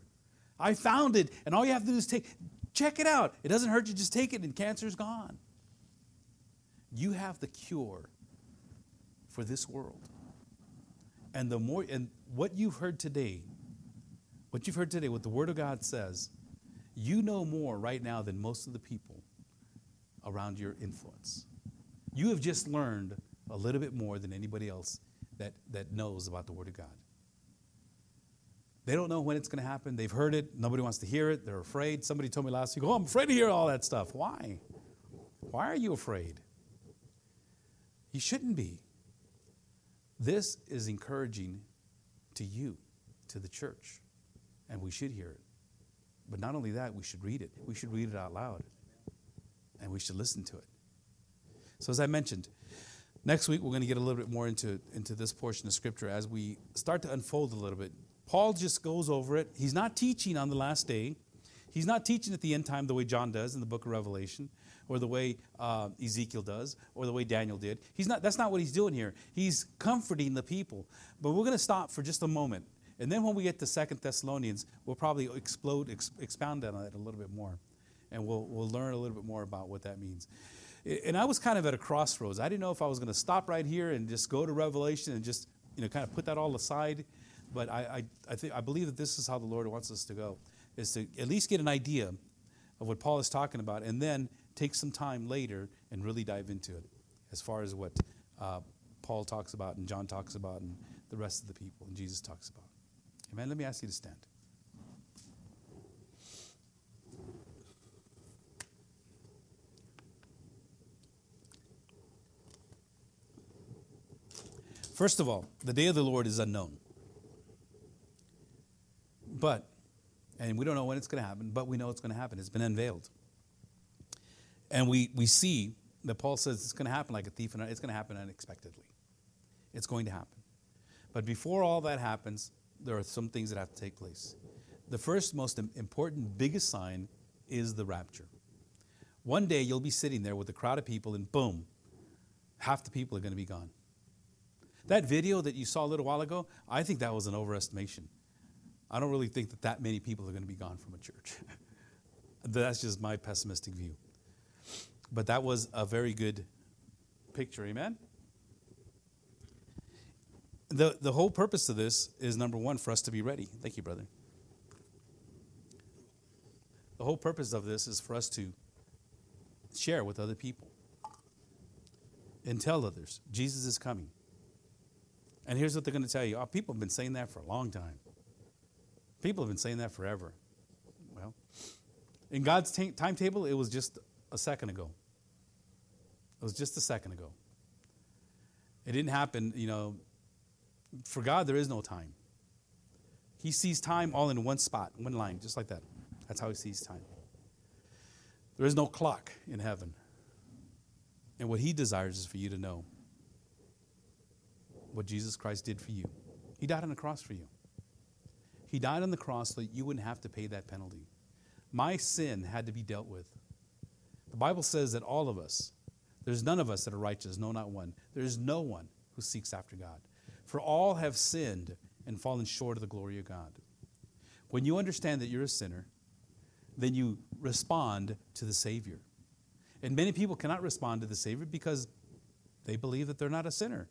I found it, and all you have to do is take, check it out. It doesn't hurt you, just take it, and cancer's gone. You have the cure for this world. And the more and what you've heard today, what you've heard today, what the Word of God says, you know more right now than most of the people around your influence. You have just learned a little bit more than anybody else that, that knows about the Word of God. They don't know when it's going to happen. They've heard it. Nobody wants to hear it. They're afraid. Somebody told me last week, oh, I'm afraid to hear all that stuff. Why? Why are you afraid? You shouldn't be. This is encouraging to you, to the church, and we should hear it. But not only that, we should read it. We should read it out loud, and we should listen to it. So, as I mentioned, next week we're going to get a little bit more into, into this portion of Scripture as we start to unfold a little bit Paul just goes over it. He's not teaching on the last day. He's not teaching at the end time the way John does in the book of Revelation, or the way uh, Ezekiel does, or the way Daniel did. He's not, that's not what he's doing here. He's comforting the people. But we're going to stop for just a moment. And then when we get to Second Thessalonians, we'll probably explode, ex- expound on that a little bit more. and we'll, we'll learn a little bit more about what that means. And I was kind of at a crossroads. I didn't know if I was going to stop right here and just go to Revelation and just you know kind of put that all aside. But I, I, I, think, I believe that this is how the Lord wants us to go, is to at least get an idea of what Paul is talking about, and then take some time later and really dive into it, as far as what uh, Paul talks about and John talks about and the rest of the people and Jesus talks about. Amen. Let me ask you to stand. First of all, the day of the Lord is unknown. But, and we don't know when it's going to happen, but we know it's going to happen. It's been unveiled. And we, we see that Paul says it's going to happen like a thief, and it's going to happen unexpectedly. It's going to happen. But before all that happens, there are some things that have to take place. The first, most important, biggest sign is the rapture. One day you'll be sitting there with a crowd of people, and boom, half the people are going to be gone. That video that you saw a little while ago, I think that was an overestimation. I don't really think that that many people are going to be gone from a church. That's just my pessimistic view. But that was a very good picture, amen? The, the whole purpose of this is number one, for us to be ready. Thank you, brother. The whole purpose of this is for us to share with other people and tell others Jesus is coming. And here's what they're going to tell you oh, people have been saying that for a long time. People have been saying that forever. Well, in God's t- timetable, it was just a second ago. It was just a second ago. It didn't happen, you know. For God, there is no time. He sees time all in one spot, one line, just like that. That's how He sees time. There is no clock in heaven. And what He desires is for you to know what Jesus Christ did for you. He died on the cross for you. He died on the cross so that you wouldn't have to pay that penalty. My sin had to be dealt with. The Bible says that all of us, there's none of us that are righteous, no, not one. There's no one who seeks after God. For all have sinned and fallen short of the glory of God. When you understand that you're a sinner, then you respond to the Savior. And many people cannot respond to the Savior because they believe that they're not a sinner.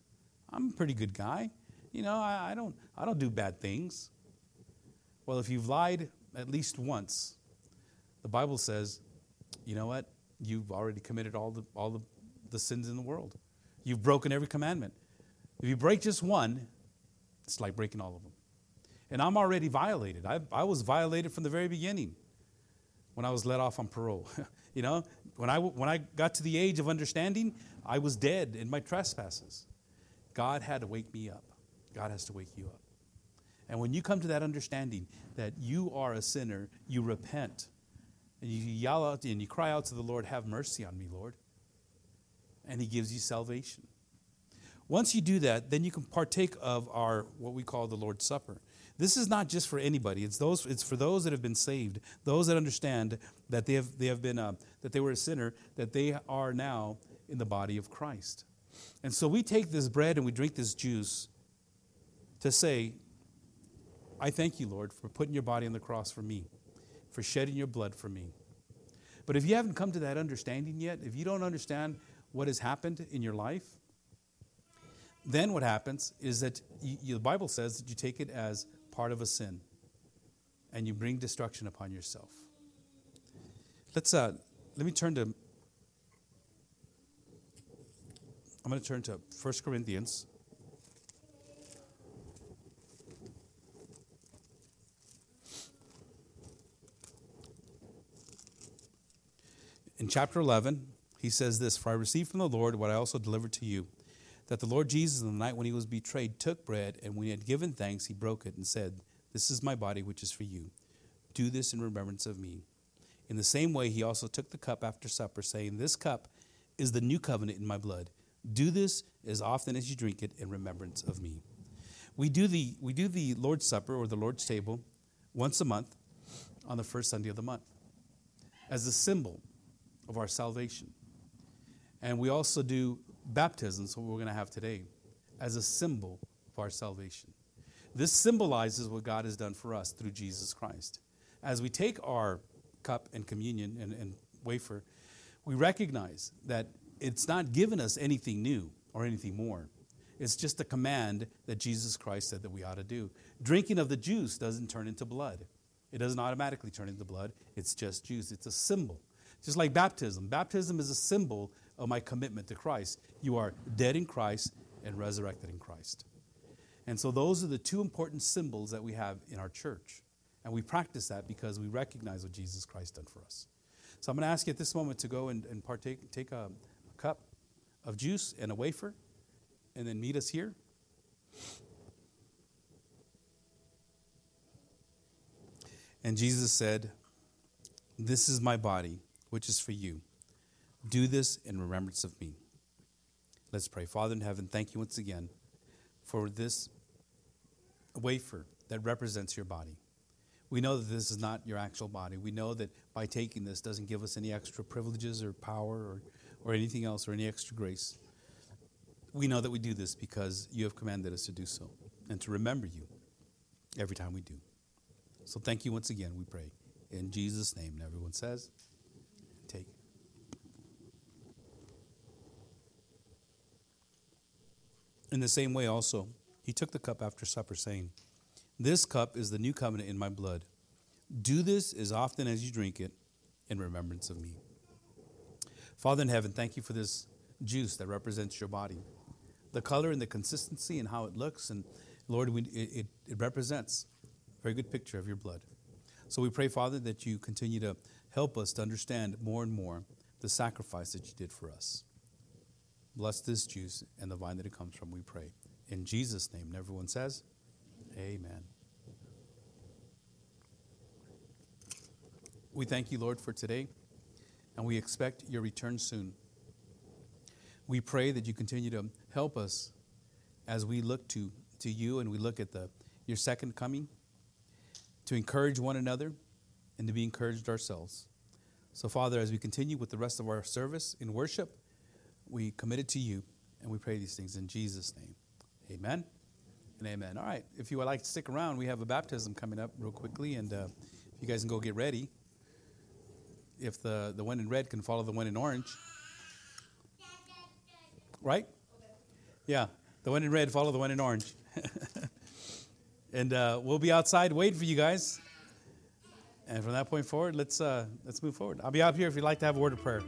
I'm a pretty good guy. You know, I, I, don't, I don't do bad things. Well, if you've lied at least once, the Bible says, you know what? You've already committed all the, all the, the sins in the world. You've broken every commandment. If you break just one, it's like breaking all of them. And I'm already violated. I, I was violated from the very beginning when I was let off on parole. you know, when I, when I got to the age of understanding, I was dead in my trespasses. God had to wake me up. God has to wake you up. And when you come to that understanding that you are a sinner, you repent and you yell out and you cry out to the Lord, Have mercy on me, Lord. And He gives you salvation. Once you do that, then you can partake of our what we call the Lord's Supper. This is not just for anybody. It's those. It's for those that have been saved, those that understand that they have they have been uh, that they were a sinner, that they are now in the body of Christ. And so we take this bread and we drink this juice to say, I thank you, Lord, for putting your body on the cross for me, for shedding your blood for me. But if you haven't come to that understanding yet, if you don't understand what has happened in your life, then what happens is that you, the Bible says that you take it as part of a sin and you bring destruction upon yourself. Let's uh, let me turn to I'm going to turn to 1 Corinthians. In chapter 11, he says this For I received from the Lord what I also delivered to you that the Lord Jesus, on the night when he was betrayed, took bread, and when he had given thanks, he broke it and said, This is my body, which is for you. Do this in remembrance of me. In the same way, he also took the cup after supper, saying, This cup is the new covenant in my blood. Do this as often as you drink it in remembrance of me. We do the, we do the Lord's Supper or the Lord's table once a month on the first Sunday of the month as a symbol of our salvation. And we also do baptisms, what we're going to have today, as a symbol of our salvation. This symbolizes what God has done for us through Jesus Christ. As we take our cup and communion and, and wafer, we recognize that it's not given us anything new or anything more. It's just a command that Jesus Christ said that we ought to do. Drinking of the juice doesn't turn into blood. It doesn't automatically turn into blood. It's just juice. It's a symbol. Just like baptism. Baptism is a symbol of my commitment to Christ. You are dead in Christ and resurrected in Christ. And so those are the two important symbols that we have in our church. And we practice that because we recognize what Jesus Christ done for us. So I'm going to ask you at this moment to go and, and partake, take a, of juice and a wafer, and then meet us here. And Jesus said, This is my body, which is for you. Do this in remembrance of me. Let's pray. Father in heaven, thank you once again for this wafer that represents your body. We know that this is not your actual body. We know that by taking this doesn't give us any extra privileges or power or, or anything else or any extra grace. We know that we do this because you have commanded us to do so and to remember you every time we do. So thank you once again, we pray. In Jesus' name. And everyone says, take. In the same way, also, he took the cup after supper, saying, This cup is the new covenant in my blood. Do this as often as you drink it in remembrance of me. Father in heaven, thank you for this juice that represents your body. The color and the consistency and how it looks, and Lord, we, it, it represents a very good picture of your blood. So we pray, Father, that you continue to help us to understand more and more the sacrifice that you did for us. Bless this juice and the vine that it comes from, we pray. In Jesus' name. And everyone says, Amen. We thank you, Lord, for today, and we expect your return soon. We pray that you continue to help us as we look to, to you and we look at the, your second coming, to encourage one another and to be encouraged ourselves. So, Father, as we continue with the rest of our service in worship, we commit it to you and we pray these things in Jesus' name. Amen and amen. All right, if you would like to stick around, we have a baptism coming up real quickly, and uh, if you guys can go get ready. If the, the one in red can follow the one in orange. Right? Yeah, the one in red follow the one in orange. and uh, we'll be outside waiting for you guys. And from that point forward, let's uh, let's move forward. I'll be out here if you'd like to have a word of prayer.